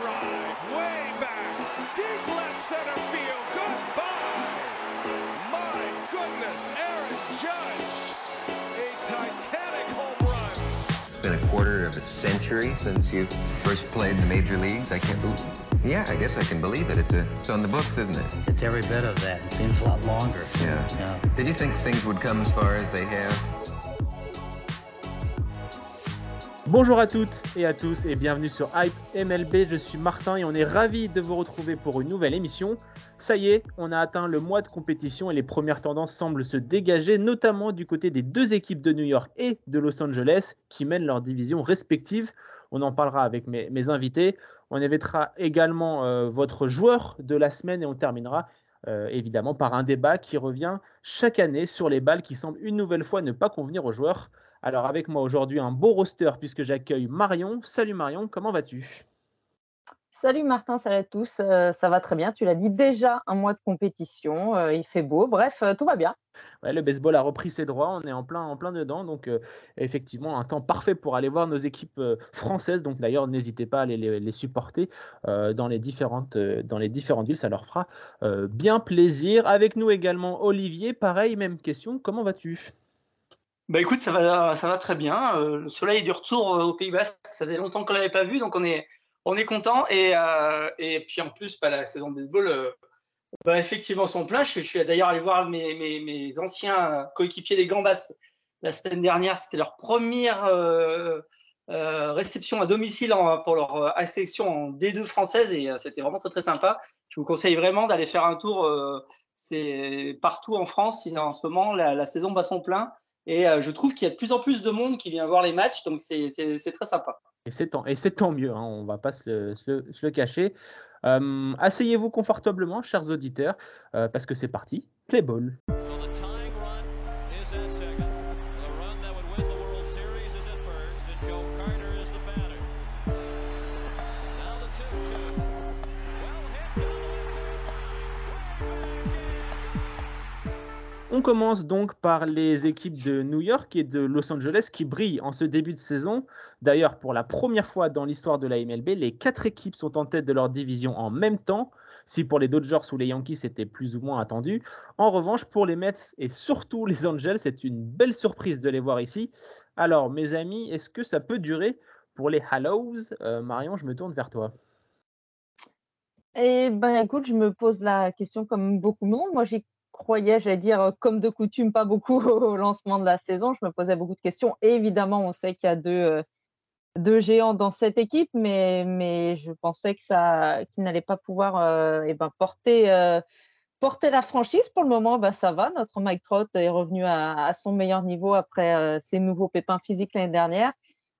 drive, way back, deep left center field. Goodbye. My goodness, Aaron Judge, a titanic home run. It's been a quarter of a century since you first played in the major leagues. I can't believe. Yeah, I guess I can believe it. It's a, it's on the books, isn't it? It's every bit of that. It seems a lot longer. Yeah. Yeah. Did you think things would come as far as they have? Bonjour à toutes et à tous et bienvenue sur Hype MLB. Je suis Martin et on est ravi de vous retrouver pour une nouvelle émission. Ça y est, on a atteint le mois de compétition et les premières tendances semblent se dégager, notamment du côté des deux équipes de New York et de Los Angeles qui mènent leurs divisions respectives. On en parlera avec mes, invités. On évitera également euh, votre joueur de la semaine et on terminera euh, évidemment par un débat qui revient chaque année sur les balles qui semblent une nouvelle fois ne pas convenir aux joueurs. Alors avec moi aujourd'hui un beau roster puisque j'accueille Marion. Salut Marion, comment vas-tu? Salut Martin, salut à tous. Euh, ça va très bien. Tu l'as dit déjà, un mois de compétition. euh, il fait beau. Bref, euh, tout va bien. Ouais, Le baseball a repris ses droits, on est en plein, en plein dedans. Donc effectivement, un temps parfait pour aller voir nos équipes françaises. Donc d'ailleurs, n'hésitez pas à aller les, les supporter dans, les différentes, dans les différentes villes. Ça leur fera bien plaisir. Avec nous également Olivier. Pareil, même question. Comment vas-tu? Bah écoute, ça va, ça va très bien. Euh, le soleil est du retour euh, au Pays Basque. Ça fait longtemps qu'on l'avait pas vu, donc on est, on est content. Et, euh, et puis en plus, bah, la saison de baseball, euh, bah, effectivement, son plein. Je, je suis d'ailleurs allé voir mes, mes, anciens coéquipiers des Gambas la semaine dernière. C'était leur première réception à domicile pour leur affection en D2 française et c'était vraiment très très sympa. Je vous conseille vraiment d'aller faire un tour. c'est partout en France. En ce moment, la, la saison bat son plein. Et euh, je trouve qu'il y a de plus en plus de monde qui vient voir les matchs, donc c'est très sympa. Et c'est tant, et c'est tant mieux, hein, on va pas se le, se le- se le cacher. Euh, Asseyez-vous confortablement, chers auditeurs, euh, parce que c'est parti. Play ball. On commence donc par les équipes de New York et de Los Angeles qui brillent en ce début de saison. D'ailleurs, pour la première fois dans l'histoire de la MLB, les quatre équipes sont en tête de leur division en même temps. Si pour les Dodgers ou les Yankees, c'était plus ou moins attendu. En revanche, pour les Mets et surtout les Angels, c'est une belle surprise de les voir ici. Alors, mes amis, est-ce que ça peut durer pour les Hallows? Euh, Marion, je me tourne vers toi. Et ben écoute, je me pose la question comme beaucoup de monde. Moi, j'y croyais, j'allais dire, euh, comme de coutume, pas beaucoup au lancement de la saison. Je me posais beaucoup de questions. Et évidemment, on sait qu'il y a deux, euh, deux géants dans cette équipe, mais, mais je pensais qu'ils n'allaient pas pouvoir euh, eh ben, porter, euh, porter la franchise. Pour le moment, bah, ça va. Notre Mike Trout est revenu à, à son meilleur niveau après euh, ses nouveaux pépins physiques l'année dernière.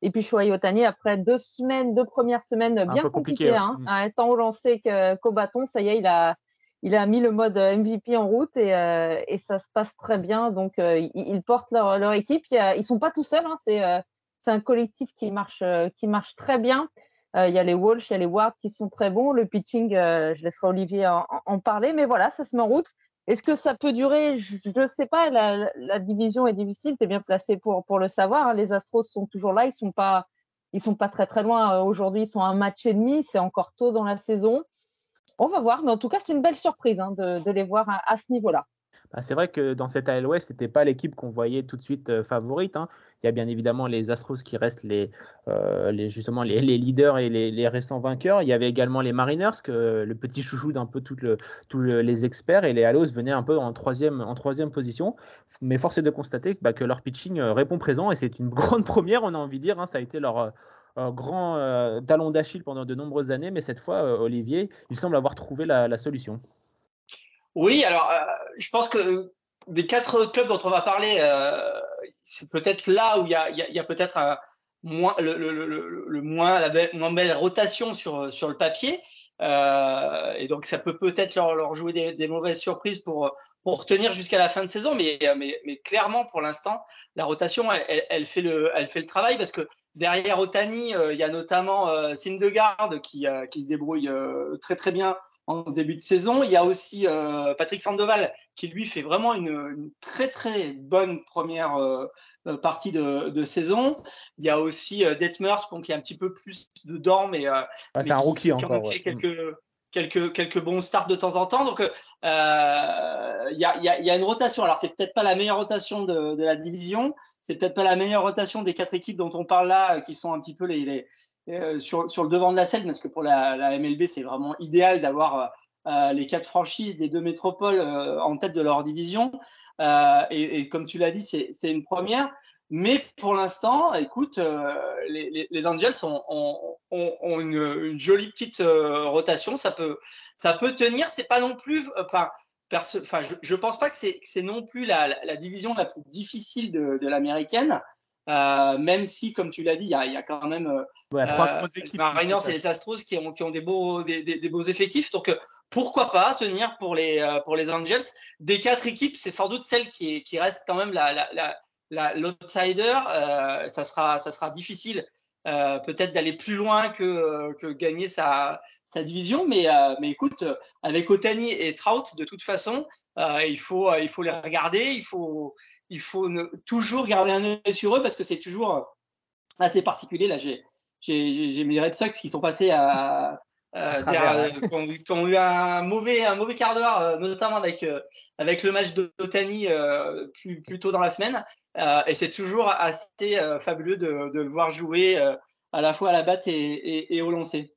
Et puis Shohei Otani, après deux semaines, deux premières semaines bien peu compliqué, compliquées, ouais. hein, Mm. hein, tant au lancer qu'au bâton, ça y est, il a, il a mis le mode MVP en route et, euh, et ça se passe très bien. Donc, euh, ils, portent leur, leur équipe. Ils sont pas tout seuls. hein, c'est euh, un collectif qui marche, euh, qui marche très bien. Euh, il y a les Walsh, il y a les Ward qui sont très bons. Le pitching, euh, je laisserai Olivier en, en- parler. Mais voilà, ça se met en route. Est-ce que ça peut durer? Je ne sais pas. La, la division est difficile. Tu es bien placé pour, pour le savoir. hein. Les Astros sont toujours là. Ils sont pas, sont pas très très loin. Euh, Aujourd'hui, ils sont à un match et demi. C'est encore tôt dans la saison. On va voir. Mais en tout cas, c'est une belle surprise hein, de, les voir à, ce niveau-là. Bah, c'est vrai que dans cette AL West, ce n'était pas l'équipe qu'on voyait tout de suite euh, favorite. hein. Il y a bien évidemment les Astros qui restent les, euh, justement les, leaders et les, récents vainqueurs. Il y avait également les Mariners, que, le petit chouchou d'un peu tous le, tous le- les experts. Et les Halos venaient un peu en troisième, en troisième position. Mais force est de constater bah, que leur pitching euh, répond présent. Et c'est une grande première, on a envie de dire. hein. Ça a été leur, grand euh, talon d'Achille pendant de nombreuses années. Mais cette fois, euh, Olivier, il semble avoir trouvé la, solution. Oui, alors euh, je pense que des quatre clubs dont on va parler, c'est peut-être là où il y a, peut-être moins, le, moins, la moins belle rotation sur, sur le papier. Euh, et donc ça peut peut-être leur, leur jouer des, des mauvaises surprises pour, pour tenir jusqu'à la fin de saison. Mais, mais, mais clairement, pour l'instant, la rotation, elle, elle- fait le, elle fait le travail parce que derrière Otani, euh, il y a notamment euh, Syndergaard qui, euh, qui se débrouille très très bien en ce début de saison. Il y a aussi euh, Patrick Sandoval qui lui fait vraiment une, une très très bonne première euh, euh, partie de, de, saison. Il y a aussi euh, Detmers qui est un petit peu plus dedans, mais, ah, c'est un rookie qui, encore. Qui ouais. fait quelques, quelques, quelques bons starts de temps en temps. Donc, il euh, y, a, y, y, a, une rotation. Alors, c'est peut-être pas la meilleure rotation de, de la division. C'est peut-être pas la meilleure rotation des quatre équipes dont on parle là, qui sont un petit peu les, euh, sur, sur, le devant de la scène, parce que pour la, la MLB, c'est vraiment idéal d'avoir euh, les quatre franchises des deux métropoles euh, en tête de leur division. Euh, Et, et, comme tu l'as dit, c'est une première. Mais pour l'instant, écoute, euh, les, les, les, Angels ont, ont, ont une, une, jolie petite euh, rotation. Ça peut, ça peut tenir. C'est pas non plus. Enfin, enfin, je, je pense pas que c'est non plus la, la, la, division la plus difficile de, de l'américaine. Euh, même si, comme tu l'as dit, il y a, y a, quand même ouais, trois grosses équipes. les Mariners et les Astros qui ont, qui ont des, beaux, des, des, des, beaux effectifs. Donc, pourquoi pas tenir pour les, pour les Angels Des quatre équipes, c'est sans doute celle qui, qui reste quand même la, la l'outsider, euh, ça, sera, ça sera difficile euh, peut-être d'aller plus loin que, que gagner sa, sa division. Mais, euh, mais écoute, avec Otani et Trout, de toute façon, il, faut, il faut les regarder, il faut, il faut ne, toujours garder un œil sur eux parce que c'est toujours assez particulier. Là, j'ai mes Red Sox qui sont passés à, qui ont, eu un mauvais, un mauvais quart d'heure, notamment avec, avec le match d'Otani plus, plus tôt dans la semaine. Euh, et c'est toujours assez euh, fabuleux de, le voir jouer à la fois à la batte et, et, et au lancer.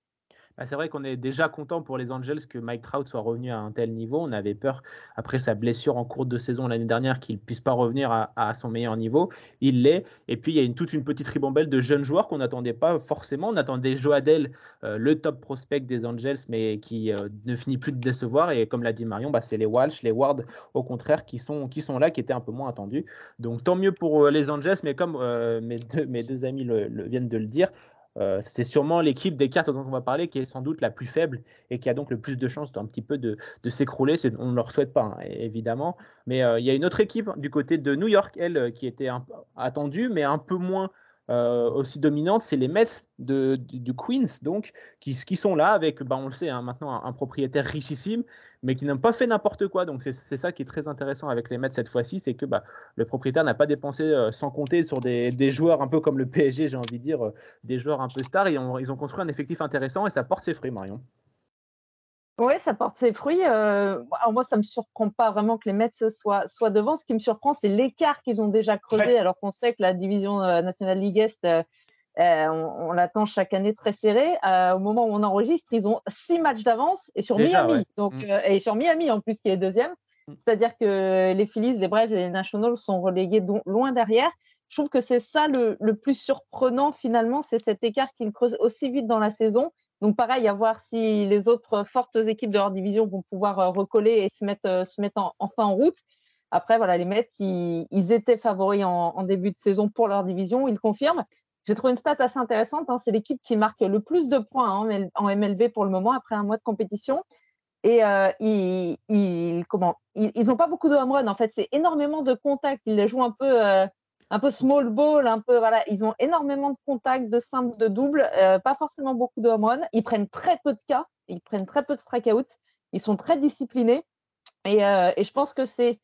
Bah, c'est vrai qu'on est déjà content pour les Angels que Mike Trout soit revenu à un tel niveau. On avait peur, après sa blessure en cours de saison l'année dernière, qu'il ne puisse pas revenir à, son meilleur niveau. Il l'est. Et puis, il y a toute une petite ribambelle de jeunes joueurs qu'on n'attendait pas forcément. On attendait Joadel, euh, le top prospect des Angels, mais qui euh, ne finit plus de décevoir. Et comme l'a dit Marion, bah, c'est les Walsh, les Ward, au contraire, qui sont, qui sont là, qui étaient un peu moins attendus. Donc, tant mieux pour euh, les Angels. Mais comme mes deux, mes, deux, amis viennent de le dire, euh, c'est sûrement l'équipe des cartes dont on va parler qui est sans doute la plus faible et qui a donc le plus de chances d'un petit peu de, s'écrouler. On ne leur souhaite pas, hein, évidemment. Mais euh, il y a une autre équipe du côté de New York, elle, qui était attendue, mais un peu moins euh, aussi dominante, c'est les Mets de, du, Queens, donc, qui, sont là avec, bah, on le sait, hein, maintenant un, propriétaire richissime, mais qui n'ont pas fait n'importe quoi. Donc, c'est ça qui est très intéressant avec les Mets cette fois-ci, c'est que bah, le propriétaire n'a pas dépensé euh, sans compter sur des, joueurs un peu comme le PSG, j'ai envie de dire, euh, des joueurs un peu stars. Ont, ils ont construit un effectif intéressant et ça porte ses fruits, Marion. Oui, ça porte ses fruits. Euh, alors moi, ça me surprend pas vraiment que les Mets soient, soient devant. Ce qui me surprend, c'est l'écart qu'ils ont déjà creusé, ouais. alors qu'on sait que la division euh, nationale Ligue Est, euh, on, on l'attend chaque année très serré. Euh, au moment où on enregistre, ils ont six matchs d'avance et sur déjà, Miami, ouais. donc mmh. et sur Miami en plus qui est deuxième. C'est-à-dire que les Phillies, les Braves et les Nationals sont relégués loin derrière. Je trouve que c'est ça le, le, plus surprenant finalement, c'est cet écart qu'ils creusent aussi vite dans la saison. Donc pareil, à voir si les autres fortes équipes de leur division vont pouvoir recoller et se mettre, en, enfin en route. Après, voilà, les Mets, ils, étaient favoris en, début de saison pour leur division, ils confirment. J'ai trouvé une stat assez intéressante, hein, c'est l'équipe qui marque le plus de points hein, en MLB pour le moment après un mois de compétition. Et euh, ils, ils, ils n'ont pas beaucoup de home run, en fait, c'est énormément de contacts. Ils jouent un peu, euh, un peu small ball, un peu, voilà. Ils ont énormément de contacts, de simples, de doubles, euh, pas forcément beaucoup de home. Ils prennent très peu de cas, ils prennent très peu de strikeout. Ils sont très disciplinés. Et, euh, et je pense que c'est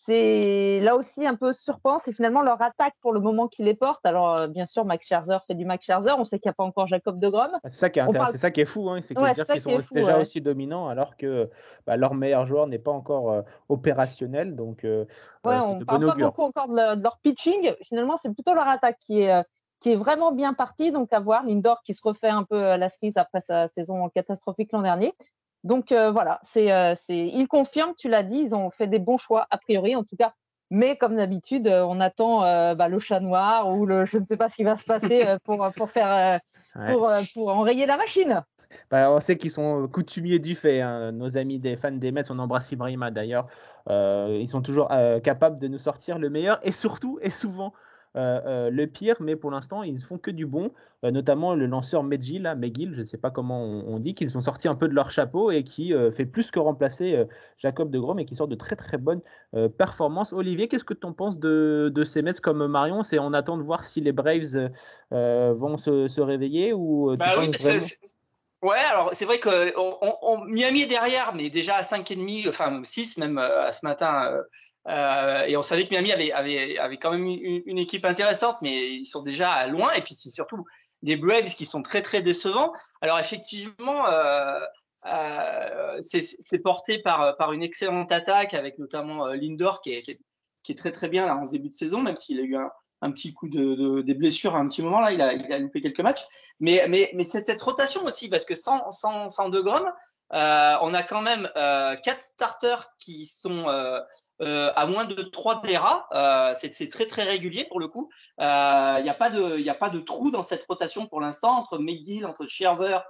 c'est là aussi un peu surprenant, c'est finalement leur attaque pour le moment qui les porte. Alors, euh, bien sûr, Max Scherzer fait du Max Scherzer, on sait qu'il n'y a pas encore Jacob de Grom. C'est ça qui est, parle... ça qui est fou, hein, c'est qu ouais, dire qu'ils sont fou, déjà ouais. aussi dominants alors que bah, leur meilleur joueur n'est pas encore euh, opérationnel. Donc, euh, ouais, on ne parle pas beaucoup encore de leur, de leur pitching. Finalement, c'est plutôt leur attaque qui est, qui est vraiment bien partie. Donc, à voir, Lindor qui se refait un peu la cerise après sa saison catastrophique l'an dernier. Donc euh, voilà, c'est, euh, ils confirment, tu l'as dit, ils ont fait des bons choix, a priori en tout cas. Mais comme d'habitude, euh, on attend bah, le chat noir ou le, je ne sais pas ce qui va se passer pour, pour, faire, ouais. pour, pour enrayer la machine. Bah, on sait qu'ils sont coutumiers du fait, hein. nos amis des fans des Mets, on embrasse Ibrahima d'ailleurs. ils sont toujours capables de nous sortir le meilleur et surtout et souvent le pire, mais pour l'instant, ils ne font que du bon, euh, notamment le lanceur McGill, là, McGill, je ne sais pas comment on, on dit, qu'ils sont sortis un peu de leur chapeau et qui fait plus que remplacer Jacob de Grom et qui sort de très très bonnes performances. Olivier, qu'est-ce que tu en penses de, de, ces Mets comme Marion? C'est on attend de voir si les Braves vont se, se, réveiller ou bah oui, parce vraiment... que Ouais, alors c'est vrai que on, on, Miami est derrière, mais déjà à 5,5, enfin 6 même euh, ce matin. Euh, euh, et on savait que Miami avait, avait, avait quand même une, équipe intéressante, mais ils sont déjà loin. Et puis c'est surtout des Braves qui sont très très décevants. Alors effectivement, euh, euh, c'est porté par, par une excellente attaque avec notamment Lindor qui est, qui est, très très bien là, en ce début de saison, même s'il a eu un, un petit coup de, de, des blessures à un petit moment là, il a, il a loupé quelques matchs. Mais, mais, mais c'est cette rotation aussi, parce que sans, sans, sans De euh, on a quand même euh, quatre starters qui sont euh, euh à moins de trois DERA. Euh, c'est très très régulier pour le coup. Il n'y a pas de il a pas de trou dans cette rotation pour l'instant entre McGill, entre Scherzer.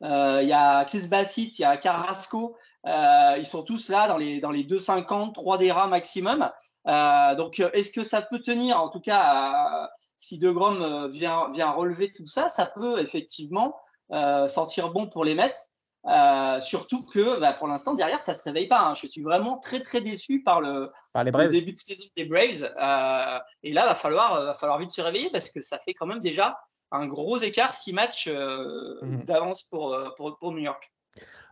Il y a Chris Bassett, il y a Carrasco. ils sont tous là dans les dans les 2,50, 3 DERA maximum. Euh, donc, euh, est-ce que ça peut tenir? En tout cas, euh, si De Grom vient, vient relever tout ça, ça peut effectivement sentir bon pour les Mets. Surtout que bah, pour l'instant derrière ça se réveille pas. Hein. Je suis vraiment très très déçu par le, par les le début de saison des Braves. et là va falloir va falloir vite se réveiller parce que ça fait quand même déjà un gros écart, six matchs mmh d'avance pour, pour, pour New York.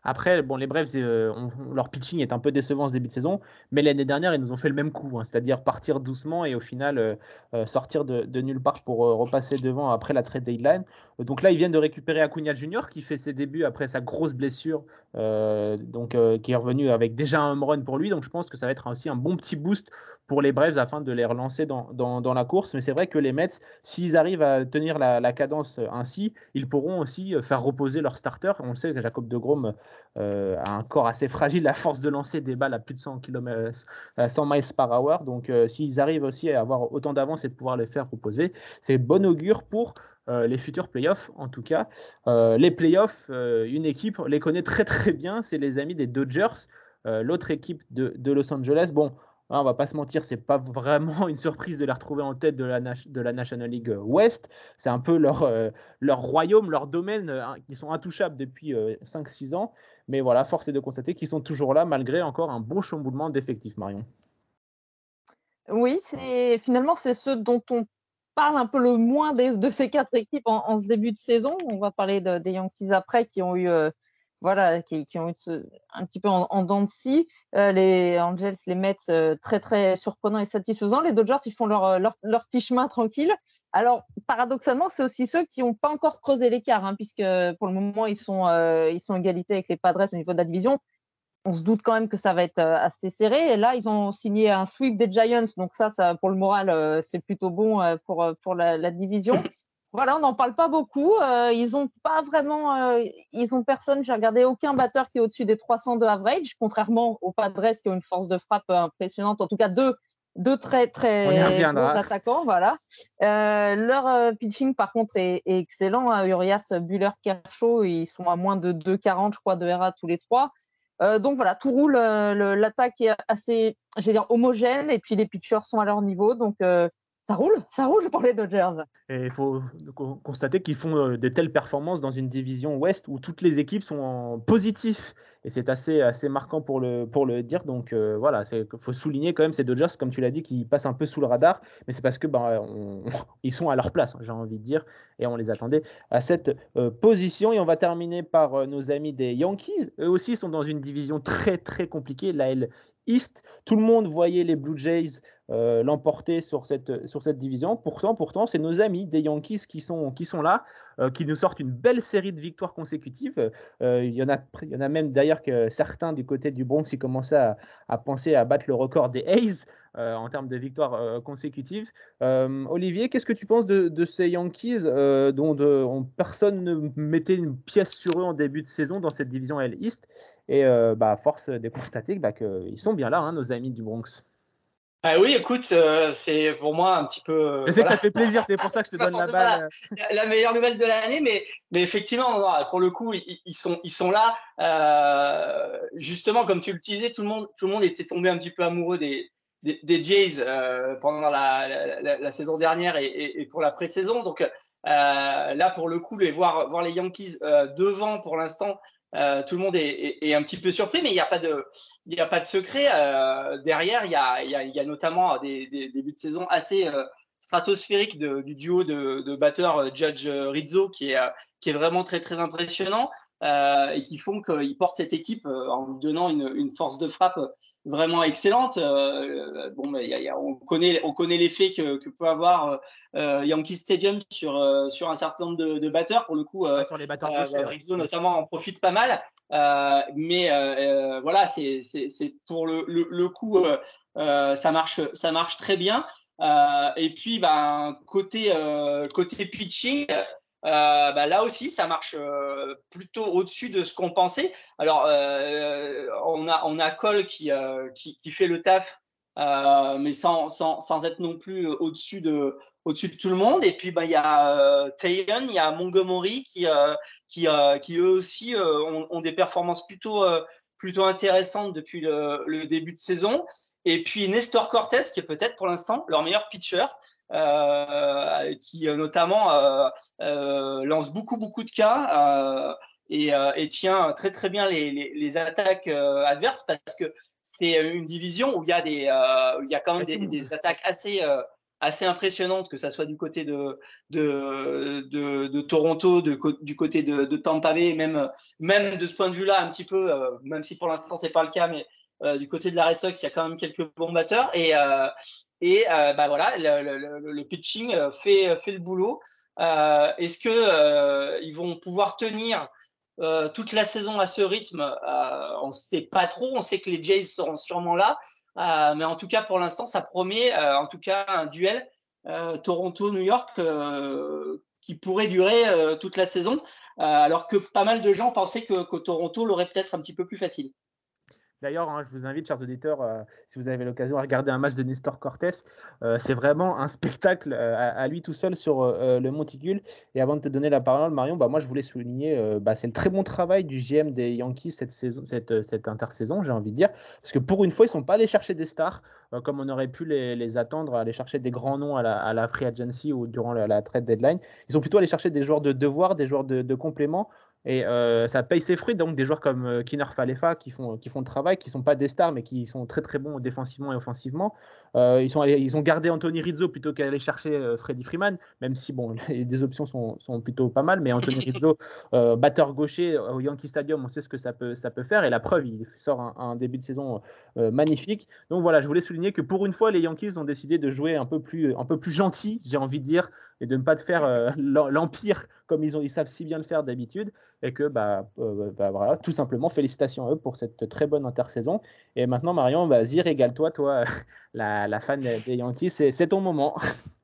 Après, bon, les Braves, euh, leur pitching est un peu décevant ce début de saison, mais l'année dernière, ils nous ont fait le même coup, hein, c'est-à-dire partir doucement et au final euh, euh, sortir de, nulle part pour repasser devant après la trade deadline. Donc là, ils viennent de récupérer Acuna Junior qui fait ses débuts après sa grosse blessure, donc qui est revenu avec déjà un home run pour lui. Donc je pense que ça va être aussi un bon petit boost pour les Braves afin de les relancer dans, la course. Mais c'est vrai que les Mets, s'ils arrivent à tenir la, cadence ainsi, ils pourront aussi euh, faire reposer leur starter. On le sait que Jacob de Grom euh, a un corps assez fragile, la force de lancer des balles à plus de 100 km, 100 miles par hour. Donc euh, s'ils arrivent aussi à avoir autant d'avance et pouvoir les faire reposer, c'est bon augure pour les futurs playoffs en tout cas. les playoffs, une équipe les connaît très très bien, c'est les amis des Dodgers, l'autre équipe de, de, Los Angeles. Bon, on hein, on va pas se mentir, c'est pas vraiment une surprise de les retrouver en tête de la, de la National League West. C'est un peu leur, euh, leur royaume, leur domaine, euh, qui sont intouchables depuis 5-6 euh, ans. Mais voilà, force est de constater qu'ils sont toujours là, malgré encore un bon chamboulement d'effectifs, Marion. Oui, finalement c'est ceux dont on parle un peu le moins de ces quatre équipes en, ce début de saison. On va parler des Yankees après, qui ont eu voilà, qui, ont eu un petit peu en, en dents de scie. Euh, les Angels, les Mets, euh, très très surprenants et satisfaisants. Les Dodgers, ils font leur, euh, leur, leur petit chemin tranquille. Alors, paradoxalement, c'est aussi ceux qui n'ont pas encore creusé l'écart, hein, puisque pour le moment, ils sont, ils sont égalité avec les Padres au niveau de la division. On se doute quand même que ça va être assez serré. Et là, ils ont signé un sweep des Giants. Donc ça, ça pour le moral, c'est plutôt bon pour, pour la, la division. Voilà, on n'en parle pas beaucoup. Euh, ils ont pas vraiment, euh, ils ont personne. J'ai regardé aucun batteur qui est au-dessus des 300 de average, contrairement aux Padres qui ont une force de frappe impressionnante. En tout cas, deux, deux très très bons attaquants. Voilà. Euh, leur pitching, par contre, est, excellent. Hein. Urias, Buller, Kershaw, ils sont à moins de 2,40, je crois, de RA tous les trois. Donc voilà, tout roule. L'attaque est assez, j'ai dire, homogène, et puis les pitchers sont à leur niveau. Donc ça roule, ça roule pour les Dodgers. Et il faut constater qu'ils font euh, de telles performances dans une division ouest où toutes les équipes sont en positif. Et c'est assez, assez marquant pour le, pour le dire. Donc euh, voilà, il faut souligner quand même ces Dodgers, comme tu l'as dit, qui passent un peu sous le radar. Mais c'est parce que ben, ils sont à leur place, j'ai envie de dire. Et on les attendait à cette euh, position. Et on va terminer par nos amis des Yankees. Eux aussi sont dans une division très, très compliquée, la L Tout le monde voyait les Blue Jays euh, l'emporter sur cette, sur cette division. Pourtant, pourtant c'est nos amis des Yankees qui sont, qui sont là, euh, qui nous sortent une belle série de victoires consécutives. Euh, il, y en a, y en a même d'ailleurs que certains du côté du Bronx qui commençaient à, penser à battre le record des A's en termes de victoires consécutives. Olivier, qu'est-ce que tu penses de, ces Yankees dont on, personne ne mettait une pièce sur eux en début de saison dans cette division L East? Et bah, force de constater bah, qu'ils sont bien là, hein, nos amis du Bronx. Ah oui, écoute, euh, c'est pour moi un petit peu. Euh, je sais que ça fait plaisir, c'est pour ça que je te donne la balle. La, meilleure nouvelle de l'année, mais, mais effectivement, pour le coup, ils, sont, ils sont là. Euh, justement, comme tu le disais, tout le, monde, tout le monde était tombé un petit peu amoureux des, des, Jays pendant la, la, saison dernière et, et, pour la pré-saison. Donc là, pour le coup, les voir, voir les Yankees devant pour l'instant, euh, tout le monde est, un petit peu surpris, mais il n'y a pas de, a pas de secret. Euh, derrière, il y a, y a, notamment des, débuts de saison assez euh, stratosphériques du duo de, batteurs Judge Rizzo qui est, qui est vraiment très très impressionnant. Et qui font qu'il porte cette équipe en lui donnant une, une, force de frappe vraiment excellente. bon, y a, y a, on connaît, on connaît l'effet que, que, peut avoir Yankee Stadium sur, sur un certain nombre de, de batteurs. Pour le coup, sur les batteurs Rizzo notamment en profite pas mal. mais voilà, c'est pour le, le, le coup, ça, marche, ça marche très bien. Euh, et puis, ben, côté, euh, côté pitching, euh, bah, là aussi, ça marche plutôt au-dessus de ce qu'on pensait. Alors, on, a, on a Cole qui, qui, qui, fait le taf, mais sans, sans, sans, être non plus au-dessus de, au-dessus de tout le monde. Et puis, bah, il y a Tayon, il y a Montgomery qui, qui, qui eux aussi ont, ont, des performances plutôt, plutôt intéressantes depuis le, le, début de saison. Et puis Nestor Cortés, qui est peut-être pour l'instant leur meilleur pitcher, euh, qui euh, notamment euh, lance beaucoup, beaucoup de cas et, et, tient très, très bien les, les, les attaques adverses parce que c'est une division où il y a, des, il y a quand même des, des attaques assez assez impressionnantes, que ça soit du côté de, de, de, de Toronto, de, du côté de, de Tampa Bay, même, même de ce point de vue-là, un petit peu, euh, même si pour l'instant c'est pas le cas, mais euh, du côté de la Red Sox, il y a quand même quelques bons batteurs. Et, euh, et euh, bah voilà, le, le, le, pitching fait, fait le boulot. Est-ce que ils vont pouvoir tenir toute la saison à ce rythme? On ne sait pas trop. On sait que les Jays seront sûrement là. mais en tout cas, pour l'instant, ça promet en tout cas un duel Toronto-New York qui pourrait durer toute la saison, alors que pas mal de gens pensaient que, que Toronto l'aurait peut-être un petit peu plus facile. D'ailleurs, hein, je vous invite, chers auditeurs, euh, si vous avez l'occasion, à regarder un match de Nestor Cortés. Euh, c'est vraiment un spectacle euh, à, lui tout seul sur le monticule. Et avant de te donner la parole, Marion, bah, moi, je voulais souligner, bah, c'est le très bon travail du GM des Yankees cette, saison, cette, cette intersaison, j'ai envie de dire. Parce que pour une fois, ils ne sont pas allés chercher des stars, comme on aurait pu les, attendre, aller chercher des grands noms à la, free agency ou durant la, la, trade deadline. Ils sont plutôt allés chercher des joueurs de devoir, des joueurs de, de complément et euh, ça paye ses fruits, donc des joueurs comme euh, Kiner Falefa qui font, qui font le travail, qui ne sont pas des stars, mais qui sont très très bons défensivement et offensivement. Euh, ils, sont allés, ils ont gardé Anthony Rizzo plutôt qu'aller chercher euh, Freddy Freeman, même si bon, les, les options sont, sont, plutôt pas mal. Mais Anthony Rizzo, euh, batteur gaucher au Yankee Stadium, on sait ce que ça peut, ça peut faire. Et la preuve, il sort un, un début de saison euh, magnifique. Donc voilà, je voulais souligner que pour une fois, les Yankees ont décidé de jouer un peu plus, un peu plus gentil, j'ai envie de dire, et de ne pas de faire euh, l'empire comme ils, ont, ils savent si bien le faire d'habitude. Et que, bah, euh, bah, voilà, tout simplement, félicitations à eux pour cette très bonne intersaison. Et maintenant, Marion, vas-y, régale-toi, toi, la, la, fan des Yankees, c'est ton moment.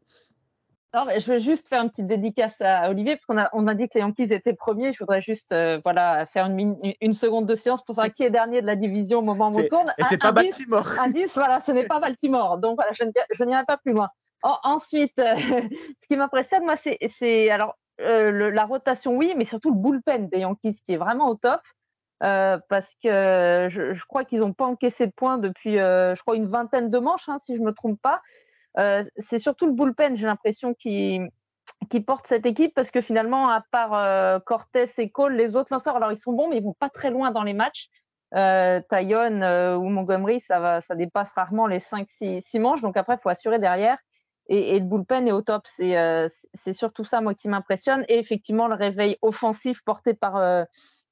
Non, je veux juste faire une petite dédicace à Olivier, parce qu'on a, on a dit que les Yankees étaient premiers. Je voudrais juste euh, voilà, faire une, une, seconde de séance pour savoir qui est dernier de la division au moment où on tourne. Et c'est pas Baltimore. Indice, voilà, ce n'est pas Baltimore. Donc voilà, je, je n'irai pas plus loin. Ensuite, euh, ce qui m'impressionne, moi, c'est alors euh, la rotation, oui, mais surtout le bullpen des Yankees qui est vraiment au top. Euh, parce que je, crois qu'ils n'ont pas encaissé de points depuis, je crois, une vingtaine de manches, hein, si je ne me trompe pas. C'est surtout le bullpen, j'ai l'impression, qui, porte cette équipe parce que finalement, à part Cortés et Cole, les autres lanceurs, alors ils sont bons, mais ils vont pas très loin dans les matchs. Euh, Taillon ou Montgomery, ça, ça dépasse rarement les 5-6 manches. Donc après, il faut assurer derrière. Et, le bullpen est au top. C'est euh, surtout ça, moi, qui m'impressionne. Et effectivement, le réveil offensif porté par, euh,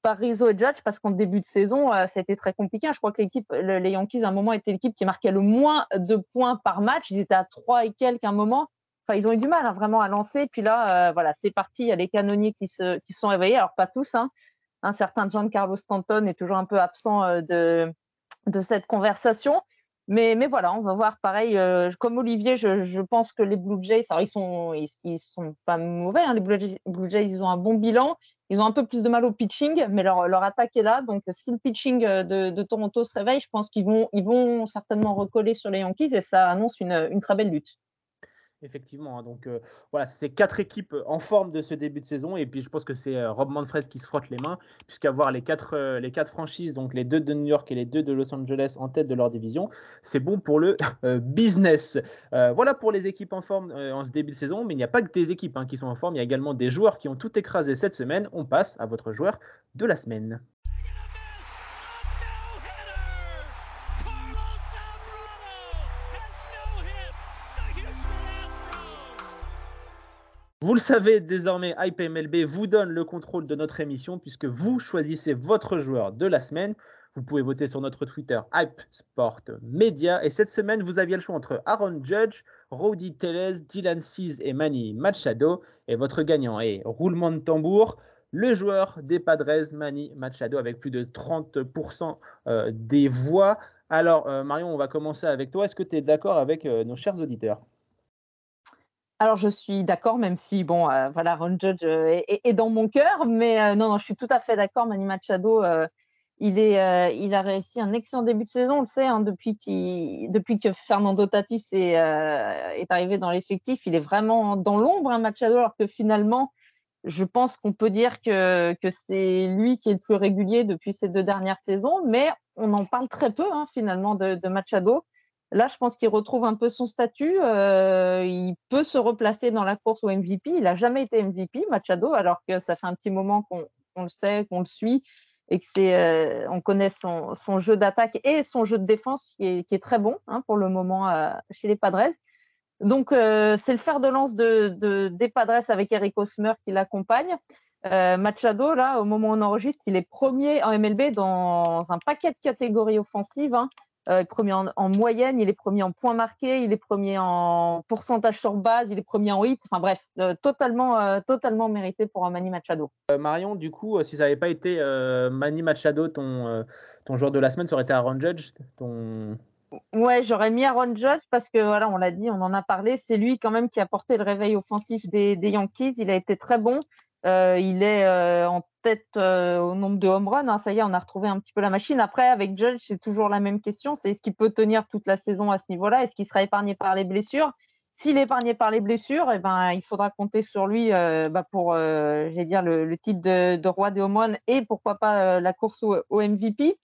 par Rizzo et Judge, parce qu'en début de saison, euh, ça a été très compliqué. Je crois que l'équipe, le, les Yankees, à un moment, étaient l'équipe qui marquait le moins de points par match. Ils étaient à 3 et quelques à un moment. Enfin, ils ont eu du mal hein, vraiment à lancer. Puis là, voilà, c'est parti. Il y a les canonniers qui se qui sont réveillés. Alors, pas tous. Hein. Un certain Giancarlo Stanton est toujours un peu absent de, de cette conversation. Mais, mais voilà, on va voir pareil. Euh, comme Olivier, je, pense que les Blue Jays, alors ils sont, ils, sont pas mauvais. Hein, les Blue Jays, Blue Jays, ils ont un bon bilan. Ils ont un peu plus de mal au pitching, mais leur, leur attaque est là. Donc, si le pitching de, de Toronto se réveille, je pense qu'ils vont, ils vont certainement recoller sur les Yankees et ça annonce une, une très belle lutte effectivement. Hein. Donc euh, voilà, c'est quatre équipes en forme de ce début de saison. Et puis je pense que c'est euh, Rob Manfred qui se frotte les mains, puisqu'avoir les quatre, euh, les quatre franchises, donc les deux de New York et les deux de Los Angeles en tête de leur division, c'est bon pour le euh, business. voilà pour les équipes en forme en ce début de saison. Mais il n'y a pas que des équipes hein, qui sont en forme, il y a également des joueurs qui ont tout écrasé cette semaine. On passe à votre joueur de la semaine. Vous le savez désormais, Hype MLB vous donne le contrôle de notre émission puisque vous choisissez votre joueur de la semaine. Vous pouvez voter sur notre Twitter Hype Sport Media. Et cette semaine, vous aviez le choix entre Aaron Judge, Rowdy Tellez, Dylan Cease et Manny Machado. Et votre gagnant est roulement de tambour, le joueur des Padres, Manny Machado, avec plus de 30% euh, des voix. Alors, euh, Marion, on va commencer avec toi. Est-ce que tu es d'accord avec euh, nos chers auditeurs? Alors, je suis d'accord, même si, bon, voilà, Ron Judge est, dans mon cœur, mais non, non, je suis tout à fait d'accord. Manny Machado, il, est, il a réussi un excellent début de saison, on le sait, hein, depuis, depuis, que Fernando Tatis est, est arrivé dans l'effectif. Il est vraiment dans l'ombre, hein, Machado, alors que finalement, je pense qu'on peut dire que, que c'est lui qui est le plus régulier depuis ces deux dernières saisons, mais on en parle très peu hein, finalement de, Machado. Là, je pense qu'il retrouve un peu son statut. Euh, il peut se replacer dans la course au MVP. Il n'a jamais été MVP, Machado, alors que ça fait un petit moment qu'on le sait, qu'on le suit et que c'est, euh, on connaît son, jeu d'attaque et son jeu de défense qui est, très bon hein, pour le moment euh, chez les Padres. Donc, c'est le fer de lance de, de, des Padres avec Eric Osmer qui l'accompagne. Machado, là, au moment où on enregistre, il est premier en MLB dans un paquet de catégories offensives. Hein. Euh, il est premier en, moyenne, il est premier en points marqués, il est premier en pourcentage sur base, il est premier en hit. Enfin bref, totalement, totalement mérité pour Manny Machado. Marion, du coup, si ça n'avait pas été Manny Machado, ton, ton joueur de la semaine, ça aurait été Aaron Judge, ton, Ouais, j'aurais mis Aaron Judge parce que voilà, on l'a dit, on en a parlé. C'est lui quand même qui a porté le réveil offensif des, Yankees. Il a été très bon. Euh, il est euh, en tête euh, au nombre de home runs. Hein. Ça y est, on a retrouvé un petit peu la machine. Après, avec Judge, c'est toujours la même question. Est-ce qu'il peut tenir toute la saison à ce niveau-là? Est-ce qu'il sera épargné par les blessures? S'il est épargné par les blessures, eh ben, il faudra compter sur lui bah, pour, dire, le, titre de, roi des home runs et pourquoi pas la course au MVP.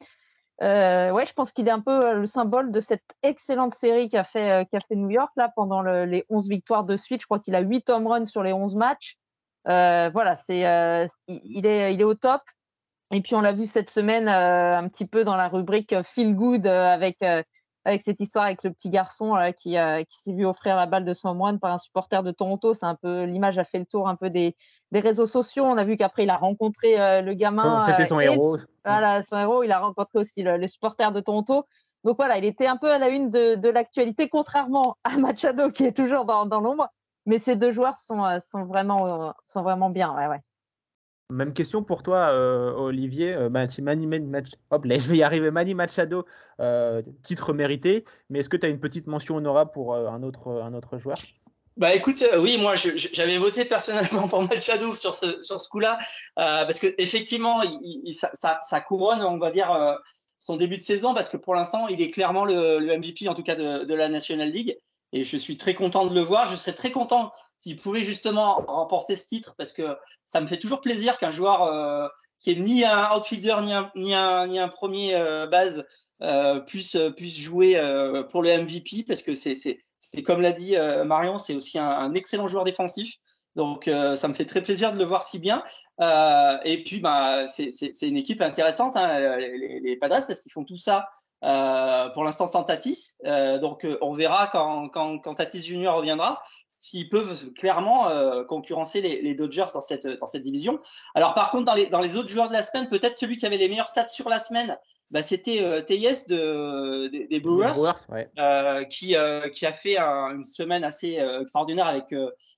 Ouais, je pense qu'il est un peu le symbole de cette excellente série qu'a fait, fait New York là, pendant le, les 11 victoires de suite. Je crois qu'il a 8 home runs sur les 11 matchs. Euh, voilà, c'est, euh, il, est, il est au top. Et puis on l'a vu cette semaine un petit peu dans la rubrique Feel Good avec avec cette histoire avec le petit garçon euh, qui, qui s'est vu offrir la balle de son moine par un supporter de Toronto. C'est un peu l'image a fait le tour un peu des, des réseaux sociaux. On a vu qu'après il a rencontré euh, le gamin. C'était son euh, héros. Voilà, son héros. Il a rencontré aussi le, les supporters de Toronto. Donc voilà, il était un peu à la une de, de l'actualité, contrairement à Machado qui est toujours dans, dans l'ombre. Mais ces deux joueurs sont, sont, vraiment, sont vraiment bien. Ouais, ouais. Même question pour toi, euh, Olivier. Euh, Mani, Mach... Hop, là, je vais y arriver. Mani Machado, euh, titre mérité. Mais est-ce que tu as une petite mention honorable pour un, autre, un autre joueur? Bah écoute, oui, moi j'avais voté personnellement pour Machado sur ce, sur ce coup-là, parce que effectivement, il, ça, ça, couronne, on va dire, son début de saison, parce que pour l'instant, il est clairement le, le, MVP, en tout cas de, de la National League. Et je suis très content de le voir. Je serais très content s'il pouvait justement remporter ce titre parce que ça me fait toujours plaisir qu'un joueur euh, qui est ni un outfielder ni un, ni un, premier euh, base euh, puisse, puisse jouer pour le MVP parce que c'est comme l'a dit Marion, c'est aussi un, excellent joueur défensif. Donc ça me fait très plaisir de le voir si bien. et puis bah, c'est une équipe intéressante, hein, les, les Padres, parce qu'ils font tout ça pour l'instant sans Tatis. Euh, donc euh, on verra quand, quand, quand, Tatis Junior reviendra s'ils peuvent clairement euh, concurrencer les, les, Dodgers dans cette, dans cette division. Alors par contre, dans les, dans les autres joueurs de la semaine, peut-être celui qui avait les meilleurs stats sur la semaine, bah, c'était euh, TIS de, de, des Brewers, Brewers ouais. euh, qui, euh, qui a fait un, une semaine assez extraordinaire avec,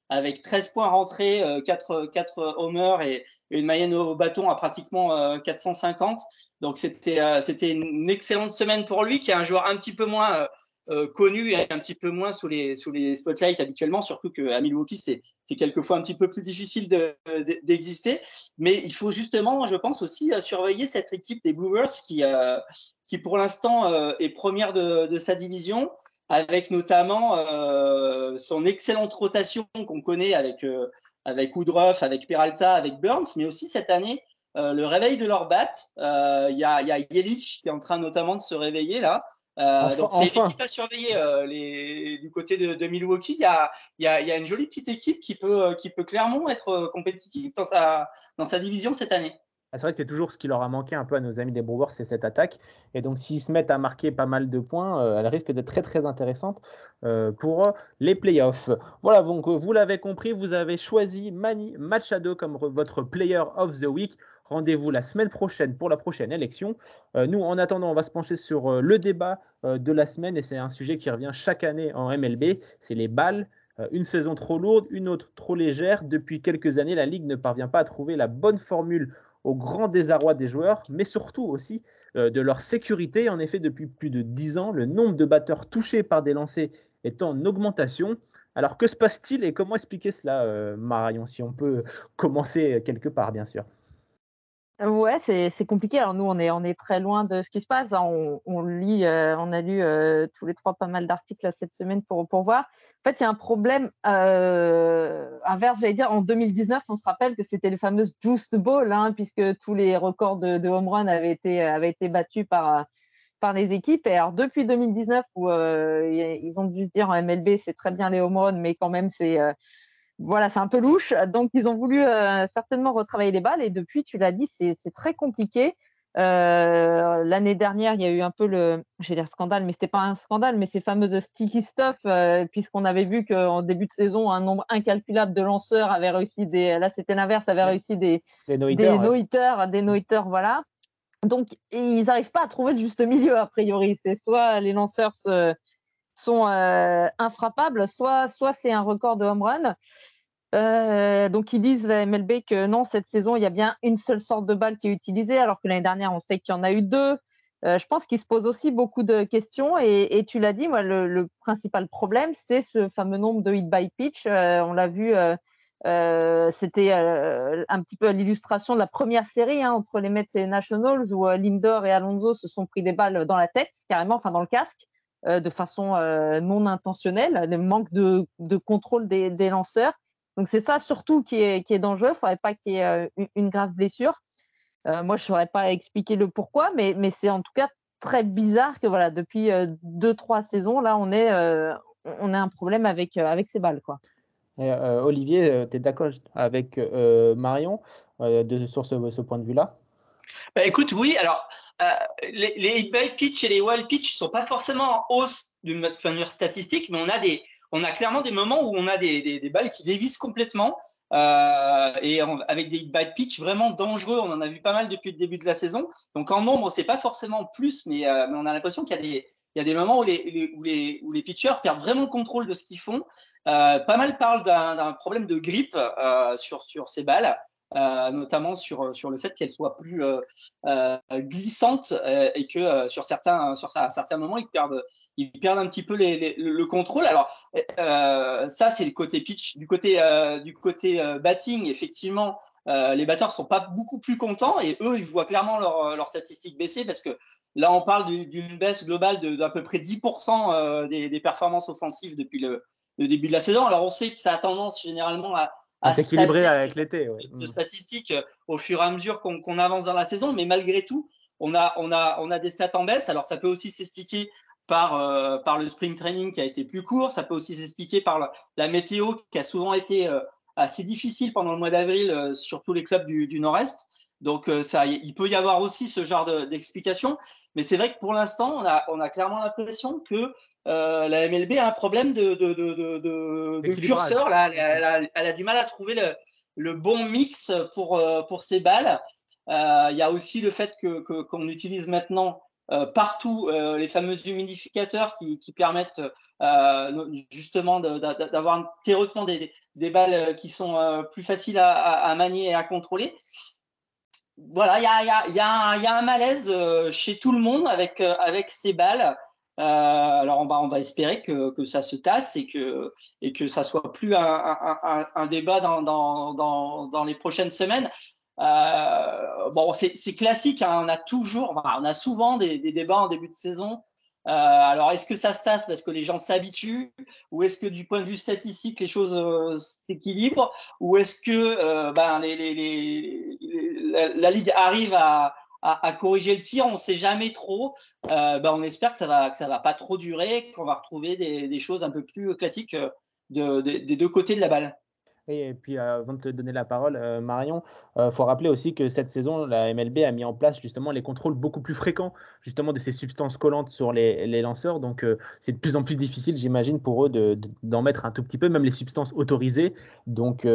avec 13 points rentrés, 4, 4 homers et, et une moyenne au bâton à pratiquement 450. Donc c'était euh, une excellente semaine pour lui, qui est un joueur un petit peu moins euh, euh, connu et un petit peu moins sous les sous les spotlights habituellement, surtout qu'à Milwaukee c'est quelquefois un petit peu plus difficile d'exister. De, Mais il faut justement, je pense aussi surveiller cette équipe des Brewers qui qui pour l'instant est première de, de sa division avec notamment euh, son excellente rotation qu'on connaît avec euh, avec Woodruff, avec Peralta, avec Burns, mais aussi cette année euh, le réveil de leur bat. Il euh, y, a, y a Yelich qui est en train notamment de se réveiller là. Euh, enfin, donc c'est une équipe à surveiller euh, les, du côté de, de Milwaukee. Il y a, y, a, y a, une jolie petite équipe qui peut, qui peut clairement être compétitive dans sa, dans sa division cette année. Ah, c'est vrai que c'est toujours ce qui leur a manqué un peu à nos amis des Brewers, c'est cette attaque. Et donc, s'ils se mettent à marquer pas mal de points, euh, elle risque d'être très très intéressante pour les playoffs. Voilà, donc vous l'avez compris, vous avez choisi Manny Machado comme votre player of the week. Rendez-vous la semaine prochaine pour la prochaine élection. Euh, nous, en attendant, on va se pencher sur le débat de la semaine et c'est un sujet qui revient chaque année en MLB. C'est les balles. Une saison trop lourde, une autre trop légère. Depuis quelques années, la Ligue ne parvient pas à trouver la bonne formule au grand désarroi des joueurs, mais surtout aussi euh, de leur sécurité. En effet, depuis plus de 10 ans, le nombre de batteurs touchés par des lancers est en augmentation. Alors que se passe-t-il et comment expliquer cela, euh, Marion, si on peut commencer quelque part, bien sûr? Ouais, c'est compliqué. Alors nous, on est, on est très loin de ce qui se passe. On, on lit, euh, on a lu euh, tous les trois pas mal d'articles cette semaine pour, pour voir. En fait, il y a un problème euh, inverse, j'allais dire. En 2019, on se rappelle que c'était les fameuses Juice Ball, hein, puisque tous les records de, home run avaient été, avaient été battus par, par les équipes. Et alors depuis 2019, où ils ont dû se dire en MLB, c'est très bien les home runs, mais quand même, c'est voilà, c'est un peu louche. Donc, ils ont voulu euh, certainement retravailler les balles. Et depuis, tu l'as dit, c'est très compliqué. Euh, l'année dernière, il y a eu un peu le, j'ai dire scandale, mais c'était pas un scandale, mais ces fameuses sticky stuff, euh, puisqu'on avait vu qu'en début de saison, un nombre incalculable de lanceurs avaient réussi des, là c'était l'inverse, avaient réussi des, des no des no voilà. Donc ils n'arrivent pas à trouver le juste milieu a priori. C'est soit les lanceurs sont infrappables, soit, soit c'est un record de home run. Euh, donc ils disent à MLB que non, cette saison, il y a bien une seule sorte de balle qui est utilisée, alors que l'année dernière, on sait qu'il y en a eu deux. Euh, je pense qu'ils se posent aussi beaucoup de questions et, tu l'as dit, moi, le, principal problème, c'est ce fameux nombre de hit by pitch. Euh, on l'a vu, c'était un petit peu l'illustration de la première série hein, entre les Mets et les Nationals où Lindor et Alonso se sont pris des balles dans la tête, carrément, enfin dans le casque. de façon non intentionnelle, le manque de, contrôle des, des lanceurs. Donc c'est ça surtout qui est, qui est dangereux. Il ne faudrait pas qu'il y ait euh, une, grave blessure. Euh, moi, je ne saurais pas expliquer le pourquoi, mais, mais c'est en tout cas très bizarre que voilà, depuis euh, deux, trois saisons, là, on est, on a un problème avec, avec ces balles. Quoi. Olivier, tu es d'accord avec Marion de, sur ce, ce, point de vue-là? Bah, écoute, oui, alors les, les by pitch et les wild pitch ne sont pas forcément en hausse d'une point de vue statistique, mais on a des, on a clairement des moments où on a des, balles qui dévissent complètement euh, et avec des bad pitch vraiment dangereux. On en a vu pas mal depuis le début de la saison. Donc en nombre, c'est pas forcément plus, mais, euh, on a l'impression qu'il y a des il y a des moments où les, où les, où les pitchers perdent vraiment le contrôle de ce qu'ils font. Euh, pas mal parlent d'un problème de grippe sur, sur ces balles. Euh, notamment sur, sur le fait qu'elle soit plus euh, euh, glissante et que sur, certains, sur certains moments, ils perdent, ils perdent un petit peu les, le contrôle. Alors, ça, c'est le côté pitch. Du côté, du côté batting, effectivement, les batteurs sont pas beaucoup plus contents et eux, ils voient clairement leurs leur statistiques baisser parce que là, on parle d'une baisse globale d'à peu près 10% des, des, performances offensives depuis le, le, début de la saison. Alors, on sait que ça a tendance généralement à, à s'équilibrer avec l'été. De statistiques euh, au fur et à mesure qu'on avance dans la saison, mais malgré tout, on a, on a, on a des stats en baisse. Alors ça peut aussi s'expliquer par, euh, par le spring training qui a été plus court, ça peut aussi s'expliquer par la, météo qui a souvent été euh, assez difficile pendant le mois d'avril sur tous les clubs du, du Nord-Est. Donc ça, il peut y avoir aussi ce genre d'explication, mais c'est vrai que pour l'instant, on a, on a clairement l'impression que euh, la MLB a un problème de, de, de, de curseur. Là. Elle, a, du mal à trouver le, le bon mix pour, euh, pour ses balles. Euh, il y a aussi le fait qu'on que, qu'on utilise maintenant partout les fameux humidificateurs qui, qui permettent justement d'avoir théoriquement des, des, balles qui sont plus faciles à, à, manier et à contrôler. Voilà, il y a, y, a, y, a y a, un malaise chez tout le monde avec, avec ces balles. Euh, alors on va, on va espérer que, que, ça se tasse et que, et que ça soit plus un, un, un débat dans, dans, dans, dans, les prochaines semaines. Euh, bon, c'est classique, hein, on a toujours, on a souvent des, des, débats en début de saison. Euh, alors, est-ce que ça se tasse parce que les gens s'habituent, ou est-ce que du point de vue statistique les choses euh, s'équilibrent, ou est-ce que euh, ben, la, ligue arrive à, corriger le tir? On ne sait jamais trop. Ben, on espère que ça va que ça va pas trop durer, qu'on va retrouver des, choses un peu plus classiques de, des deux côtés de la balle. Et puis, avant de te donner la parole, Marion, Il faut rappeler aussi que cette saison, la MLB a mis en place justement les contrôles beaucoup plus fréquents justement de ces substances collantes sur les, les lanceurs. Donc c'est de plus en plus difficile, j'imagine, pour eux d'en de, mettre un tout petit peu, même les substances autorisées. Donc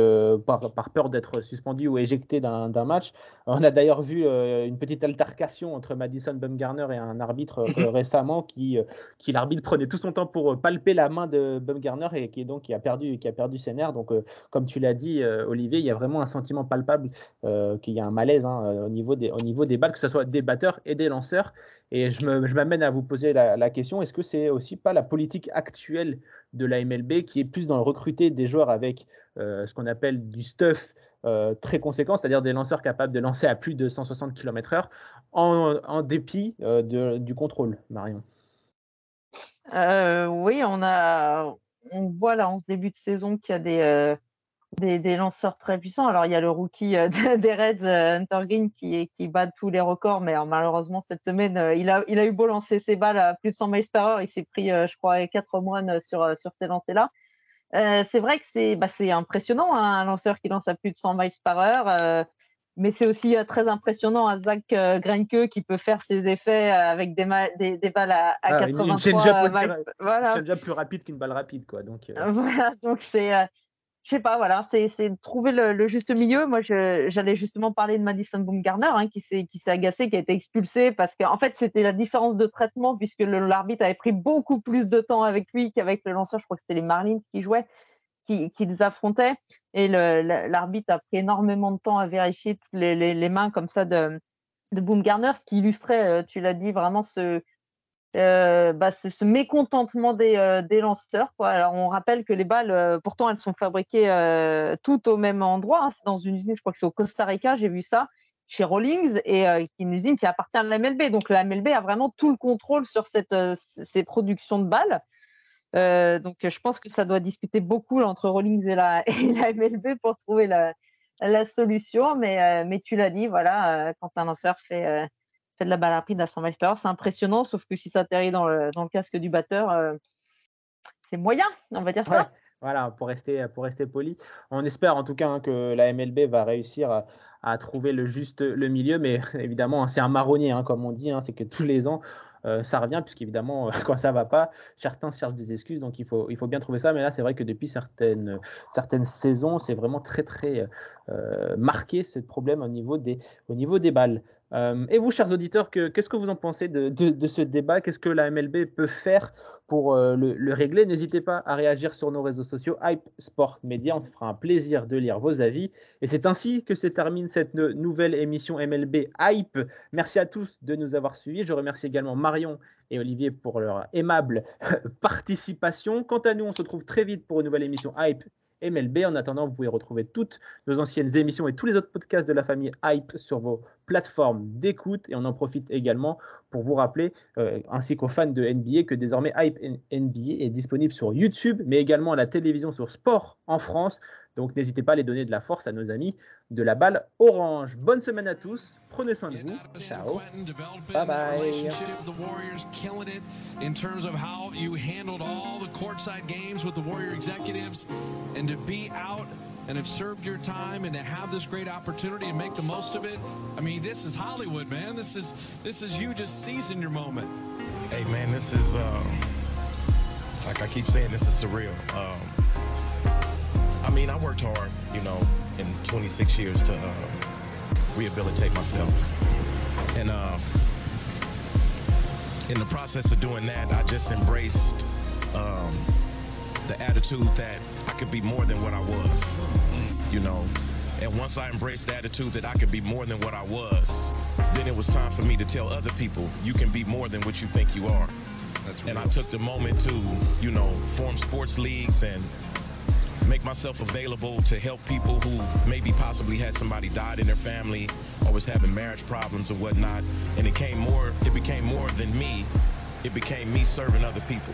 par, par, peur d'être suspendu ou éjecté d'un match. On a d'ailleurs vu une petite altercation entre Madison Bumgarner et un arbitre récemment qui, qui l'arbitre prenait tout son temps pour palper la main de Bumgarner et qui, donc, qui, a perdu, qui a perdu ses nerfs. Donc, comme tu l'as dit, Olivier, il y a vraiment un sentiment palpable qu'il y a un malaise hein, au, niveau des, au niveau des balles, que ce soit des batteurs et des lanceurs. Et je m'amène à vous poser la, question est-ce que c'est aussi pas la politique actuelle de la MLB qui est plus dans le recruter des joueurs avec ce qu'on appelle du stuff très conséquent, c'est-à-dire des lanceurs capables de lancer à plus de 160 km/h en, dépit du contrôle, Marion? Euh, Oui, on voit là en ce début de saison qu'il y a des, des, des, lanceurs très puissants. Alors, il y a le rookie des Reds, Hunter Green, qui, qui bat tous les records, mais malheureusement, cette semaine, il, a, il a eu beau lancer ses balles à plus de 100 miles par heure. Il s'est pris, je crois, quatre moines sur, sur ces lancers-là. Euh, c'est vrai que c'est bah, impressionnant, hein, un lanceur qui lance à plus de 100 miles par heure. Euh, mais c'est aussi euh, très impressionnant à Zach Greinke qui peut faire ses effets avec des, des, des balles à, à ah, 83 miles. Voilà. C'est déjà plus rapide qu'une balle rapide. Quoi, donc, Voilà, donc c'est je sais pas, voilà, c'est trouver le, juste milieu. Moi, j'allais justement parler de Madison Bumgarner, hein, qui s'est agacé, qui a été expulsé parce qu'en en fait, c'était la différence de traitement puisque l'arbitre avait pris beaucoup plus de temps avec lui qu'avec le lanceur. Je crois que c'était les Marlins qui jouaient, qui, les affrontaient. Et l'arbitre a pris énormément de temps à vérifier toutes les, mains comme ça de, de Bumgarner, ce qui illustrait, euh, tu l'as dit, vraiment ce, euh, bah, ce, mécontentement des, euh, des, lanceurs. Quoi. Alors, on rappelle que les balles, euh, pourtant, elles sont fabriquées toutes au même endroit. Hein. C'est dans une usine, je crois que c'est au Costa Rica, j'ai vu ça, chez Rawlings, et une usine qui appartient à la MLB. Donc, la MLB a vraiment tout le contrôle sur cette, ces productions de balles. donc, je pense que ça doit discuter beaucoup entre Rawlings et la, et la MLB pour trouver la, la solution. Mais, mais tu l'as dit, voilà, quand un lanceur fait fait de la balle à 100 miles C'est impressionnant, sauf que si ça atterrit dans le, casque du batteur, euh, c'est moyen, on va dire ça. Voilà, pour rester, pour rester poli. On espère en tout cas hein, que la MLB va réussir à, trouver le juste le milieu, mais évidemment, hein, c'est un marronnier, hein, comme on dit, c'est que tous les ans, euh, ça revient, puisqu'évidemment, quand ça va pas, certains cherchent des excuses, donc il faut, il faut bien trouver ça. Mais là, c'est vrai que depuis certaines, certaines saisons, c'est vraiment très, très euh, marqué ce problème au niveau des, au niveau des balles. Euh, et vous, chers auditeurs, qu'est-ce que vous en pensez de, ce débat? Qu'est-ce que la MLB peut faire pour le, le, régler? N'hésitez pas à réagir sur nos réseaux sociaux, Hype Sport Media. On se fera un plaisir de lire vos avis. Et c'est ainsi que se termine cette nouvelle émission MLB Hype. Merci à tous de nous avoir suivis. Je remercie également Marion et Olivier pour leur aimable participation. Quant à nous, on se retrouve très vite pour une nouvelle émission Hype MLB. En attendant, vous pouvez retrouver toutes nos anciennes émissions et tous les autres podcasts de la famille Hype sur vos plateformes d'écoute. Et on en profite également pour vous rappeler, euh, ainsi qu'aux fans de NBA, que désormais Hype NBA est disponible sur YouTube, mais également à la télévision sur Sport en France. Donc n'hésitez pas à les donner de la force à nos amis de la balle orange. Bonne semaine à tous, prenez soin de vous. Ciao. Bye bye. in terms of how you handled all the courtside games with the Warrior executives and to be out and have served your time and to have this great opportunity and make the most of it. I mean, this is Hollywood, man. This is this is you just seizing your moment. Hey man, this is uh, like I keep saying, this is surreal. Um, I mean, I worked hard, you know, in 26 years to uh, rehabilitate myself. And uh, in the process of doing that, I just embraced um, the attitude that I could be more than what I was, you know. And once I embraced the attitude that I could be more than what I was, then it was time for me to tell other people, you can be more than what you think you are. and I took the moment to, you know, form sports leagues and make myself available to help people who maybe possibly had somebody died in their family or was having marriage problems or whatnot. And it came more, it became more than me. It became me serving other people.